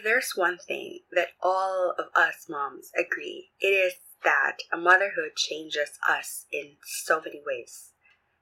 if there's one thing that all of us moms agree, it is that a motherhood changes us in so many ways.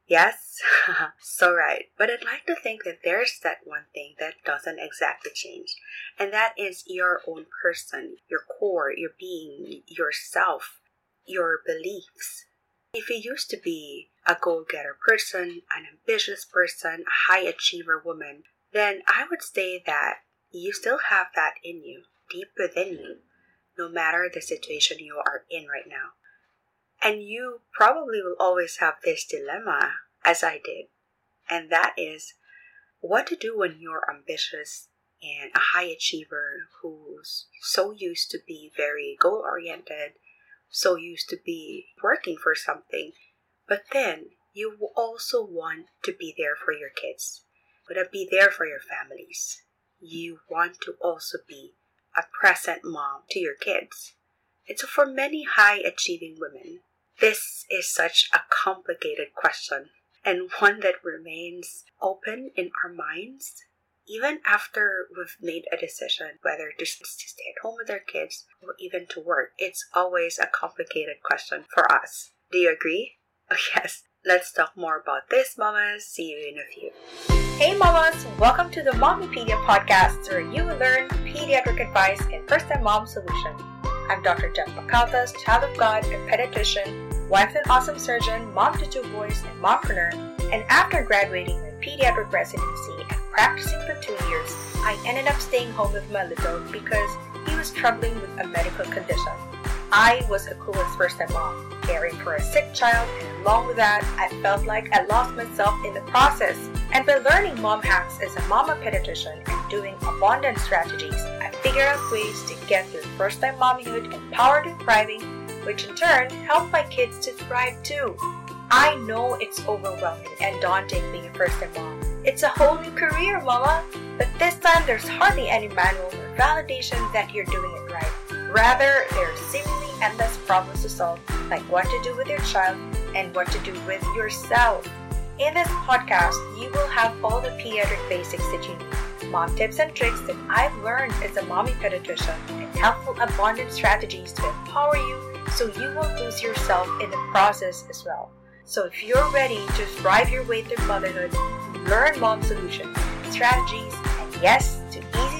Yes, so right. But I'd like to think that there's that one thing that doesn't exactly change, and that is your own person, your core, your being, yourself, your beliefs. If you used to be a goal getter person, an ambitious person, a high achiever woman, then I would say that you still have that in you, deep within you, no matter the situation you are in right now. And you probably will always have this dilemma, as I did, and that is what to do when you're ambitious and a high achiever who's so used to be very goal oriented, so used to be working for something, but then you also want to be there for your kids, but be there for your families. You want to also be a present mom to your kids. And so, for many high achieving women, this is such a complicated question and one that remains open in our minds even after we've made a decision whether to stay at home with our kids or even to work. It's always a complicated question for us. Do you agree? Oh, yes. Let's talk more about this, mamas. See you in a few. Hey, mamas! Welcome to the Mommypedia podcast, where you learn pediatric advice and first-time mom solution. I'm Dr. Jet Macaltas, child of God and pediatrician, wife and awesome surgeon, mom to two boys, and mompreneur. And after graduating my pediatric residency and practicing for two years, I ended up staying home with my little because he was struggling with a medical condition. I was a clueless first-time mom, caring for a sick child, and along with that, I felt like I lost myself in the process. And by learning mom hacks as a mama pediatrician and doing abundance strategies, I figured out ways to get through first-time mommyhood empowered and thriving, which in turn helped my kids to thrive too. I know it's overwhelming and daunting being a first-time mom. It's a whole new career, mama, but this time there's hardly any manual or validation that you're doing it. Rather, there are seemingly endless problems to solve, like what to do with your child and what to do with yourself. In this podcast, you will have all the pediatric basics that you need, mom tips and tricks that I've learned as a mommy pediatrician, and helpful abundance strategies to empower you so you won't lose yourself in the process as well. So if you're ready to thrive your way through motherhood, learn mom solutions, strategies, and yes,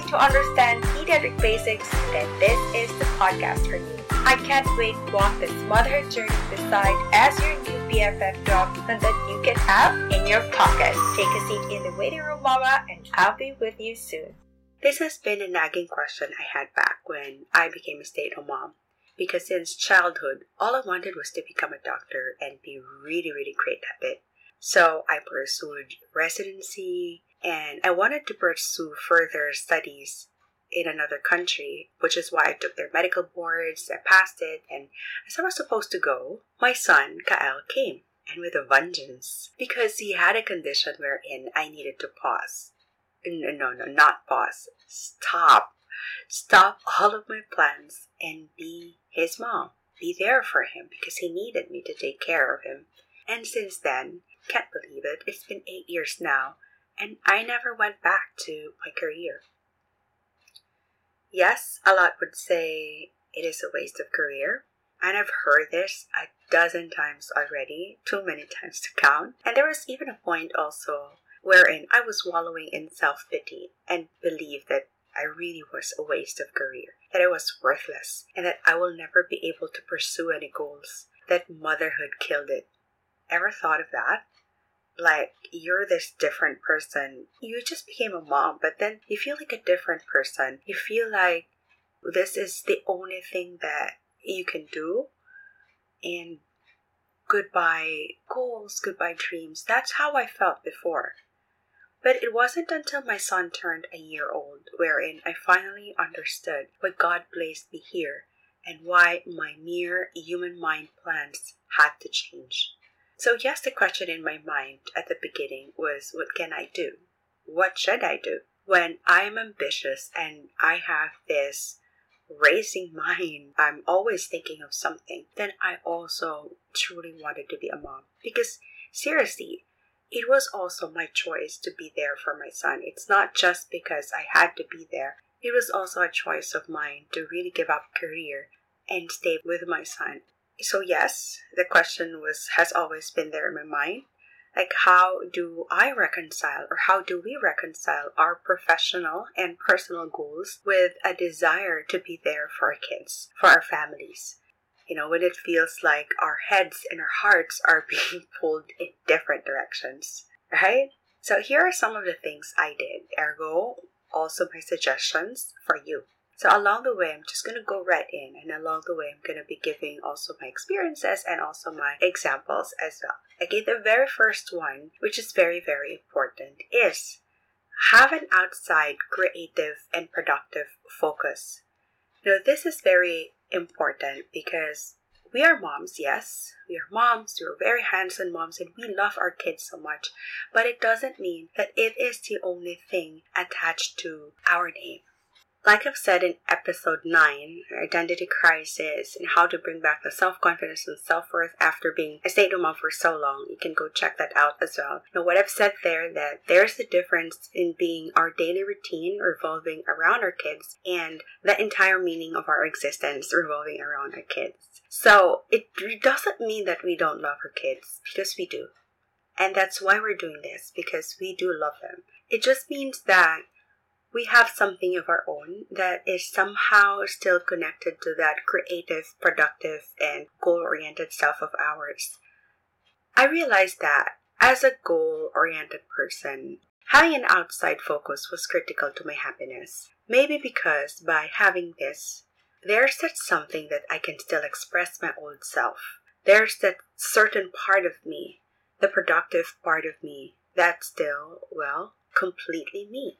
to understand pediatric basics, then this is the podcast for you. I can't wait to walk this motherhood journey beside as your new BFF dog that you can have in your pocket. Take a seat in the waiting room, mama, and I'll be with you soon. This has been a nagging question I had back when I became a stay-at-home mom. Because since childhood, all I wanted was to become a doctor and be really, really great at it. So I pursued residency, and I wanted to pursue further studies in another country, which is why I took their medical boards, I passed it, and as I was supposed to go, my son, Kael, came, and with a vengeance, because he had a condition wherein I needed to pause. No, no, no, not pause. Stop. Stop all of my plans and be his mom. Be there for him because he needed me to take care of him. And since then, can't believe it, it's been eight years now, and I never went back to my career. Yes, a lot would say it is a waste of career, and I've heard this a dozen times already, too many times to count. And there was even a point also wherein I was wallowing in self pity and believed that I really was a waste of career, that I was worthless, and that I will never be able to pursue any goals, that motherhood killed it. Ever thought of that? Like you're this different person. You just became a mom, but then you feel like a different person. You feel like this is the only thing that you can do. And goodbye goals, goodbye dreams. That's how I felt before. But it wasn't until my son turned a year old wherein I finally understood why God placed me here and why my mere human mind plans had to change. So, yes, the question in my mind at the beginning was what can I do? What should I do? When I'm ambitious and I have this racing mind, I'm always thinking of something, then I also truly wanted to be a mom. Because seriously, it was also my choice to be there for my son. It's not just because I had to be there. it was also a choice of mine to really give up career and stay with my son. So yes, the question was has always been there in my mind. Like how do I reconcile or how do we reconcile our professional and personal goals with a desire to be there for our kids, for our families? You know, when it feels like our heads and our hearts are being pulled in different directions, right? So here are some of the things I did. Ergo, also my suggestions for you. So along the way, I'm just going to go right in, and along the way, I'm going to be giving also my experiences and also my examples as well. Okay, the very first one, which is very, very important, is have an outside creative and productive focus. Now, this is very important because we are moms, yes, we are moms, we are very hands-on moms, and we love our kids so much, but it doesn't mean that it is the only thing attached to our name. Like I've said in episode 9, Identity Crisis, and how to bring back the self confidence and self worth after being a stay at home mom for so long, you can go check that out as well. Now, what I've said there, that there's a difference in being our daily routine revolving around our kids and the entire meaning of our existence revolving around our kids. So, it doesn't mean that we don't love our kids, because we do. And that's why we're doing this, because we do love them. It just means that we have something of our own that is somehow still connected to that creative, productive, and goal oriented self of ours. I realized that as a goal oriented person, having an outside focus was critical to my happiness. Maybe because by having this, there's that something that I can still express my old self. There's that certain part of me, the productive part of me, that's still, well, completely me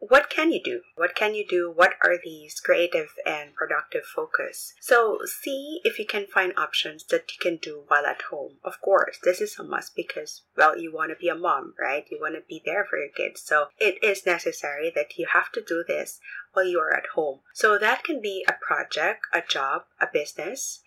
what can you do? What can you do? What are these creative and productive focus? So see if you can find options that you can do while at home. Of course, this is a must because, well, you want to be a mom, right? You want to be there for your kids. So it is necessary that you have to do this while you are at home. So that can be a project, a job, a business,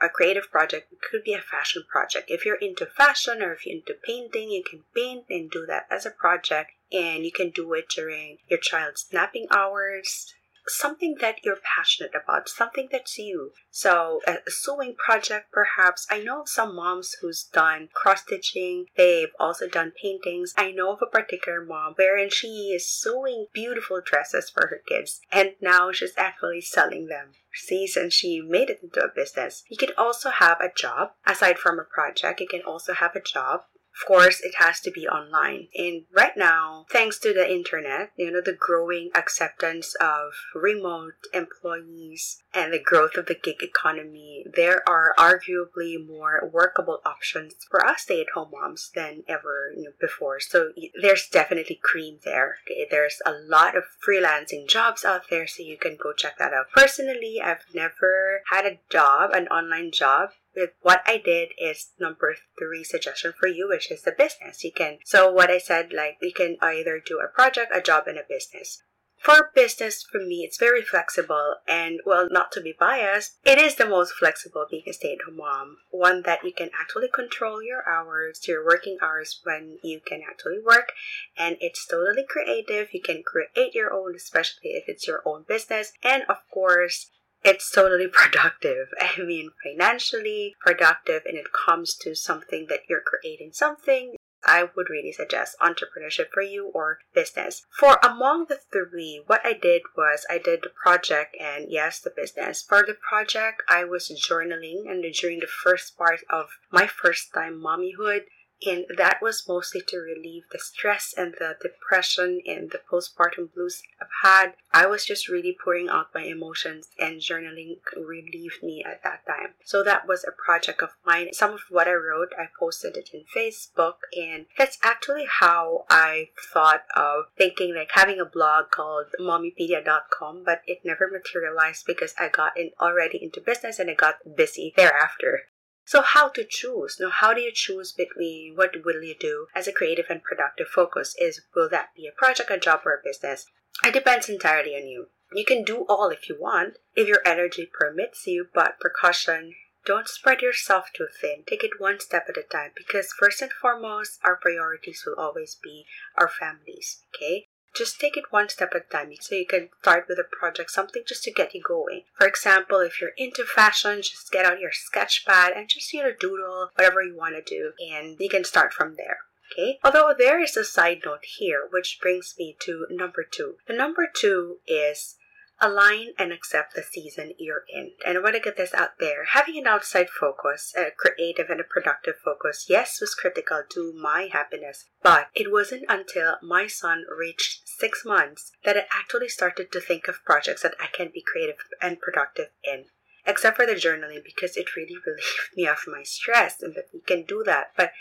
a creative project it could be a fashion project if you're into fashion or if you're into painting you can paint and do that as a project and you can do it during your child's napping hours something that you're passionate about, something that's you. So, a sewing project, perhaps. I know of some moms who's done cross stitching, they've also done paintings. I know of a particular mom wherein she is sewing beautiful dresses for her kids, and now she's actually selling them. See, since she made it into a business. You can also have a job aside from a project. You can also have a job of course, it has to be online. And right now, thanks to the internet, you know, the growing acceptance of remote employees and the growth of the gig economy, there are arguably more workable options for us stay at home moms than ever you know, before. So there's definitely cream there. Okay? There's a lot of freelancing jobs out there, so you can go check that out. Personally, I've never had a job, an online job with what I did is number three suggestion for you, which is the business. You can, so what I said, like, you can either do a project, a job, and a business. For business, for me, it's very flexible and, well, not to be biased, it is the most flexible being a stay at home mom. One that you can actually control your hours, your working hours when you can actually work, and it's totally creative. You can create your own, especially if it's your own business. And of course, it's totally productive. I mean, financially productive, and it comes to something that you're creating something. I would really suggest entrepreneurship for you or business. For among the three, what I did was I did the project and yes, the business. For the project, I was journaling and during the first part of my first time mommyhood, and that was mostly to relieve the stress and the depression and the postpartum blues I've had. I was just really pouring out my emotions, and journaling relieved me at that time. So that was a project of mine. Some of what I wrote, I posted it in Facebook, and that's actually how I thought of thinking like having a blog called mommypedia.com, but it never materialized because I got in already into business and I got busy thereafter. So how to choose? Now, how do you choose between what will you do as a creative and productive focus? Is will that be a project, a job, or a business? It depends entirely on you. You can do all if you want, if your energy permits you, but precaution, don't spread yourself too thin. Take it one step at a time because first and foremost, our priorities will always be our families, okay? Just take it one step at a time. So you can start with a project, something just to get you going. For example, if you're into fashion, just get out your sketch pad and just, you know, doodle whatever you want to do. And you can start from there. Okay. Although there is a side note here, which brings me to number two. The number two is align and accept the season you're in. And I want to get this out there. Having an outside focus, a creative and a productive focus, yes, was critical to my happiness. But it wasn't until my son reached six months that I actually started to think of projects that I can be creative and productive in. Except for the journaling because it really relieved me of my stress and that you can do that. But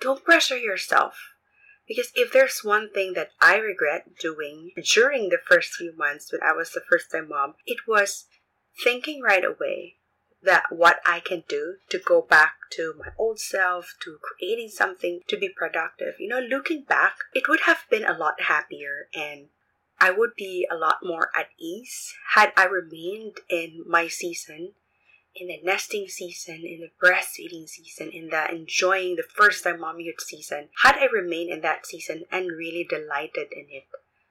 don't pressure yourself because if there's one thing that I regret doing during the first few months when I was the first time mom, it was thinking right away that what I can do to go back to my old self, to creating something to be productive. You know, looking back, it would have been a lot happier and I would be a lot more at ease had I remained in my season in the nesting season, in the breastfeeding season, in the enjoying the first time mommyhood season, had I remained in that season and really delighted in it,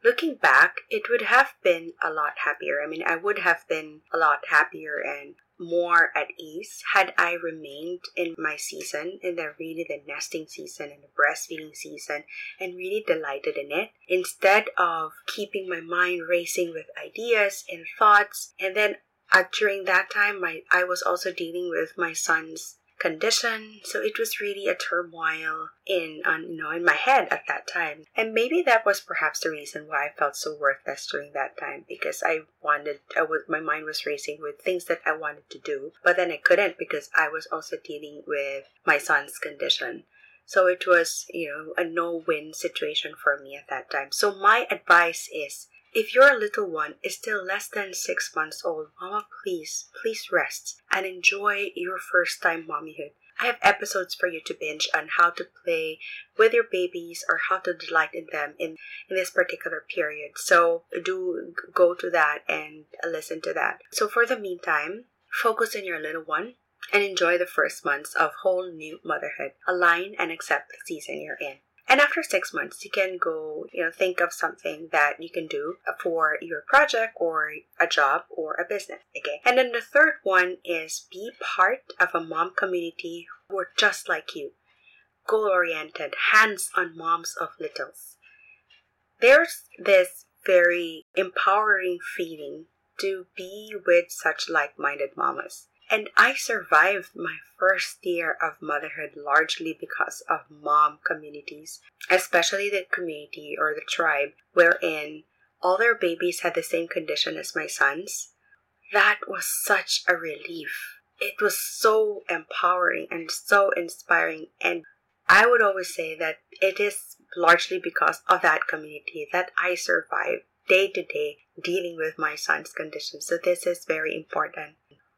looking back, it would have been a lot happier. I mean, I would have been a lot happier and more at ease had I remained in my season, in the really the nesting season and the breastfeeding season, and really delighted in it, instead of keeping my mind racing with ideas and thoughts, and then uh, during that time, my I was also dealing with my son's condition, so it was really a turmoil in you know in my head at that time. And maybe that was perhaps the reason why I felt so worthless during that time because I wanted I was my mind was racing with things that I wanted to do, but then I couldn't because I was also dealing with my son's condition. So it was, you know, a no-win situation for me at that time. So my advice is if your little one is still less than six months old, Mama, please, please rest and enjoy your first time mommyhood. I have episodes for you to binge on how to play with your babies or how to delight in them in, in this particular period. So do go to that and listen to that. So for the meantime, focus on your little one and enjoy the first months of whole new motherhood. Align and accept the season you're in. And after six months, you can go, you know, think of something that you can do for your project or a job or a business. Okay. And then the third one is be part of a mom community who are just like you, goal oriented, hands on moms of littles. There's this very empowering feeling to be with such like minded mamas. And I survived my first year of motherhood largely because of mom communities, especially the community or the tribe wherein all their babies had the same condition as my sons. That was such a relief. It was so empowering and so inspiring. And I would always say that it is largely because of that community that I survived day to day dealing with my son's condition. So this is very important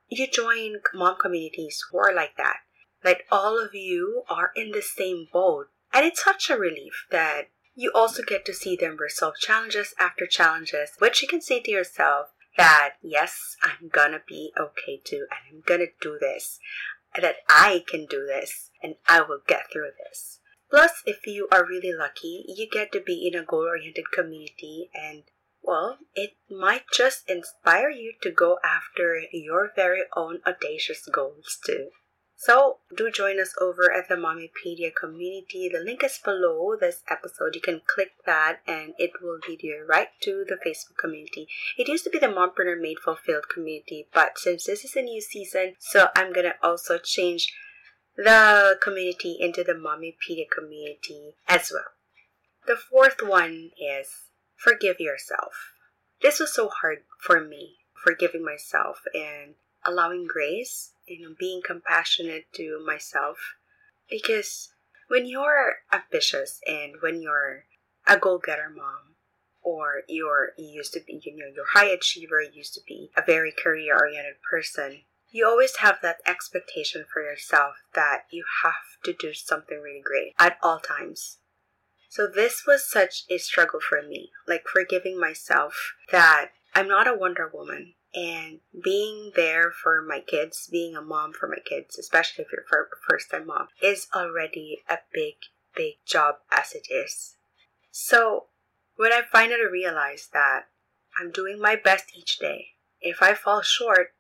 you join mom communities who are like that. Like all of you are in the same boat. And it's such a relief that you also get to see them resolve challenges after challenges, which you can say to yourself that, yes, I'm gonna be okay too, and I'm gonna do this, that I can do this, and I will get through this. Plus, if you are really lucky, you get to be in a goal oriented community and well, it might just inspire you to go after your very own audacious goals too. So, do join us over at the Mommypedia community. The link is below this episode. You can click that and it will lead you right to the Facebook community. It used to be the Mompreneur Made Fulfilled community, but since this is a new season, so I'm gonna also change the community into the Mommypedia community as well. The fourth one is forgive yourself. This was so hard for me, forgiving myself and allowing grace, you know, being compassionate to myself. Because when you're ambitious and when you're a goal-getter mom, or you're you used to be, you know, you're high achiever, used to be a very career-oriented person, you always have that expectation for yourself that you have to do something really great at all times. So this was such a struggle for me, like forgiving myself that I'm not a Wonder Woman and being there for my kids, being a mom for my kids, especially if you're a first time mom, is already a big, big job as it is. So when I finally realized that I'm doing my best each day. If I fall short,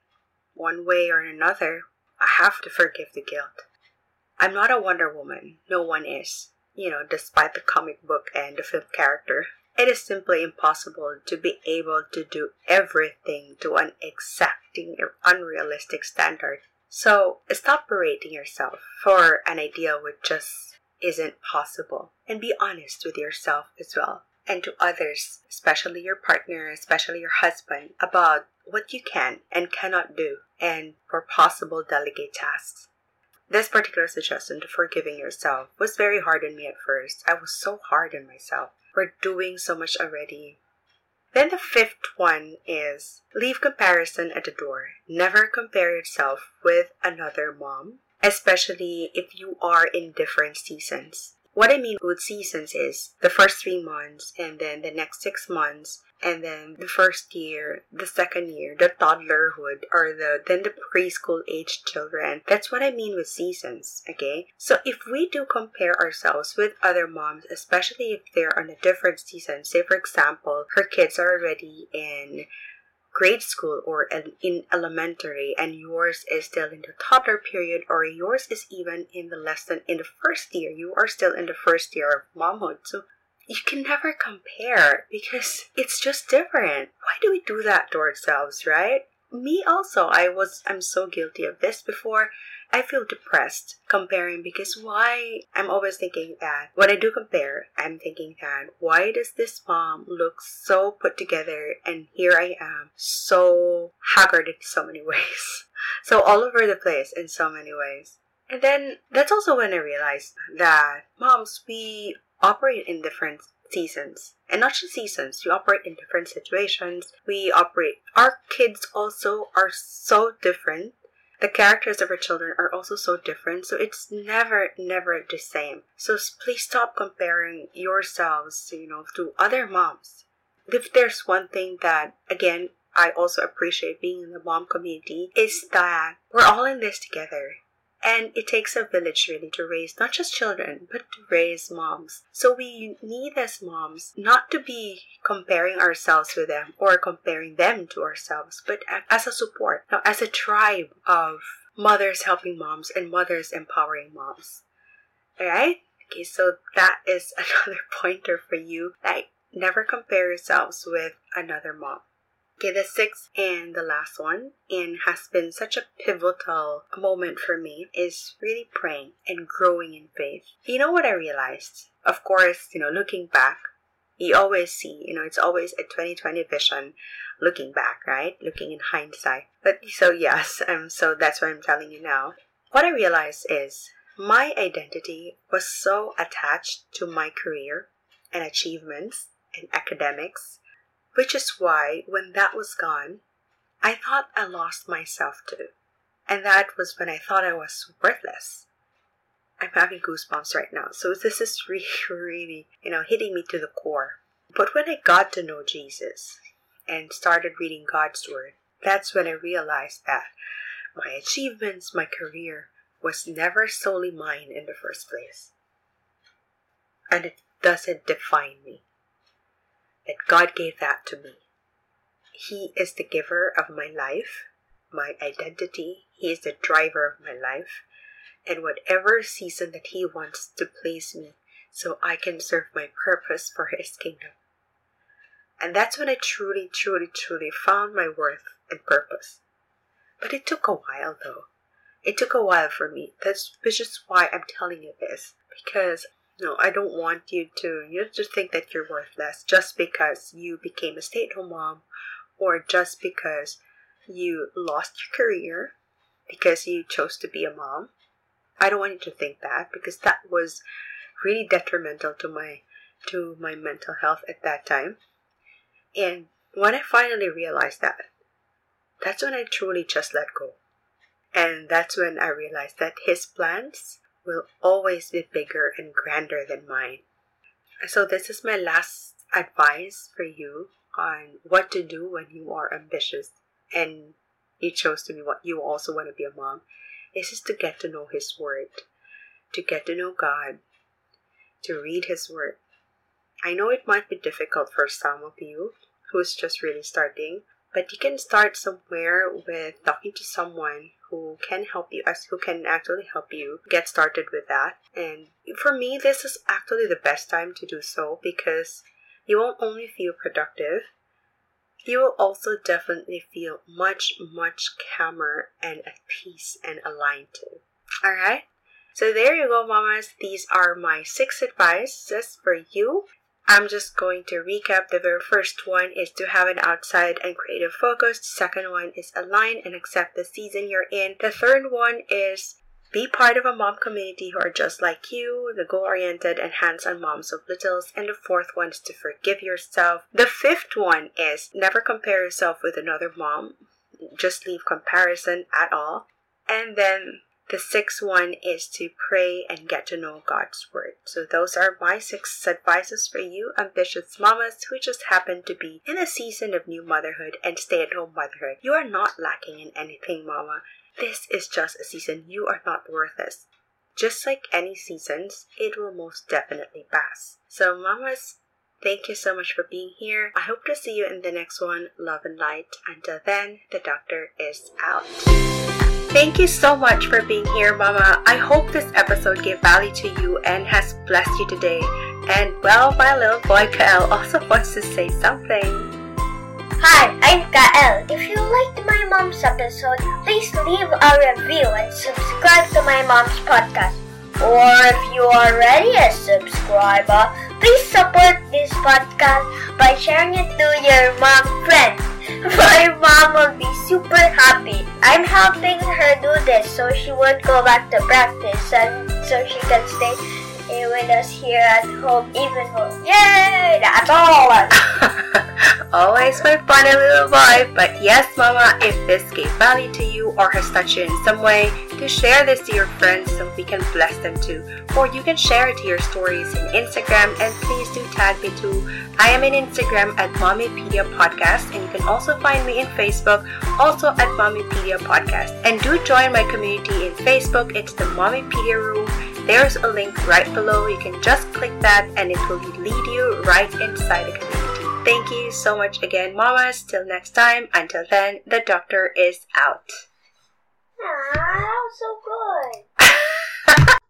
one way or another, I have to forgive the guilt. I'm not a Wonder Woman. No one is. You know, despite the comic book and the film character. It is simply impossible to be able to do everything to an exacting or unrealistic standard. So stop berating yourself for an idea which just isn't possible and be honest with yourself as well and to others, especially your partner, especially your husband, about what you can and cannot do and for possible delegate tasks. This particular suggestion to forgiving yourself was very hard on me at first. I was so hard on myself for doing so much already. Then the fifth one is leave comparison at the door. Never compare yourself with another mom, especially if you are in different seasons. What I mean with seasons is the first three months and then the next six months and then the first year, the second year, the toddlerhood, or the then the preschool age children. That's what I mean with seasons, okay? So if we do compare ourselves with other moms, especially if they're on a different season, say for example, her kids are already in grade school or in elementary and yours is still in the toddler period or yours is even in the lesson in the first year you are still in the first year of momhood so you can never compare because it's just different why do we do that to ourselves right me also i was i'm so guilty of this before I feel depressed comparing because why I'm always thinking that when I do compare, I'm thinking that why does this mom look so put together and here I am so haggard in so many ways. So all over the place in so many ways. And then that's also when I realized that moms, we operate in different seasons. And not just seasons, we operate in different situations. We operate, our kids also are so different the characters of our children are also so different, so it's never, never the same. So please stop comparing yourselves, you know, to other moms. If there's one thing that, again, I also appreciate being in the mom community is that we're all in this together. And it takes a village really to raise not just children, but to raise moms. So we need as moms not to be comparing ourselves with them or comparing them to ourselves, but as a support, now as a tribe of mothers helping moms and mothers empowering moms. Alright? Okay, so that is another pointer for you. Like, never compare yourselves with another mom. Okay, the sixth and the last one, and has been such a pivotal moment for me, is really praying and growing in faith. You know what I realized? Of course, you know, looking back, you always see, you know, it's always a 2020 vision looking back, right? Looking in hindsight. But so, yes, um, so that's what I'm telling you now. What I realized is my identity was so attached to my career and achievements and academics which is why, when that was gone, I thought I lost myself too. And that was when I thought I was worthless. I'm having goosebumps right now. So this is really, really, you know, hitting me to the core. But when I got to know Jesus and started reading God's Word, that's when I realized that my achievements, my career, was never solely mine in the first place. And it doesn't define me that God gave that to me. He is the giver of my life, my identity. He is the driver of my life. And whatever season that He wants to place me so I can serve my purpose for His kingdom. And that's when I truly, truly, truly found my worth and purpose. But it took a while though. It took a while for me. That's which is why I'm telling you this. Because no, I don't want you to you to think that you're worthless just because you became a stay-at-home mom or just because you lost your career because you chose to be a mom. I don't want you to think that because that was really detrimental to my to my mental health at that time. And when I finally realized that, that's when I truly just let go. And that's when I realized that his plans will always be bigger and grander than mine. So, this is my last advice for you on what to do when you are ambitious and you chose to be what you also want to be a mom. Is just to get to know His Word, to get to know God, to read His Word, I know it might be difficult for some of you who's just really starting, but you can start somewhere with talking to someone who can help you as who can actually help you get started with that. And for me this is actually the best time to do so because you won't only feel productive you will also definitely feel much much calmer and at peace and aligned too. All right? So there you go mamas. These are my six advices for you I'm just going to recap. The very first one is to have an outside and creative focus. The second one is align and accept the season you're in. The third one is be part of a mom community who are just like you, the goal oriented and hands on moms of littles. And the fourth one is to forgive yourself. The fifth one is never compare yourself with another mom. Just leave comparison at all. And then the sixth one is to pray and get to know God's Word. So, those are my six advices for you, ambitious mamas who just happen to be in a season of new motherhood and stay at home motherhood. You are not lacking in anything, mama. This is just a season you are not worthless. Just like any seasons, it will most definitely pass. So, mamas, thank you so much for being here. I hope to see you in the next one. Love and light. Until then, the doctor is out. Thank you so much for being here, Mama. I hope this episode gave value to you and has blessed you today. And well, my little boy Kael also wants to say something. Hi, I'm Kael. If you liked my mom's episode, please leave a review and subscribe to my mom's podcast. Or if you are already a subscriber, please support this podcast by sharing it to your mom friends. My mom will be super happy. I'm helping her do this so she won't go back to practice and so she can stay with us here at home even more. Yay! That's all! Always my funny little boy. But yes, Mama, if this gave value to you or has touched you in some way, to share this to your friends so we can bless them too. Or you can share it to your stories in Instagram and please do tag me too. I am in Instagram at Mommypedia Podcast and you can also find me in Facebook also at Mommypedia Podcast. And do join my community in Facebook. It's the Mommypedia Room. There's a link right below. You can just click that and it will lead you right inside the community. Thank you so much again, mamas. Till next time. Until then, the doctor is out. Was so good.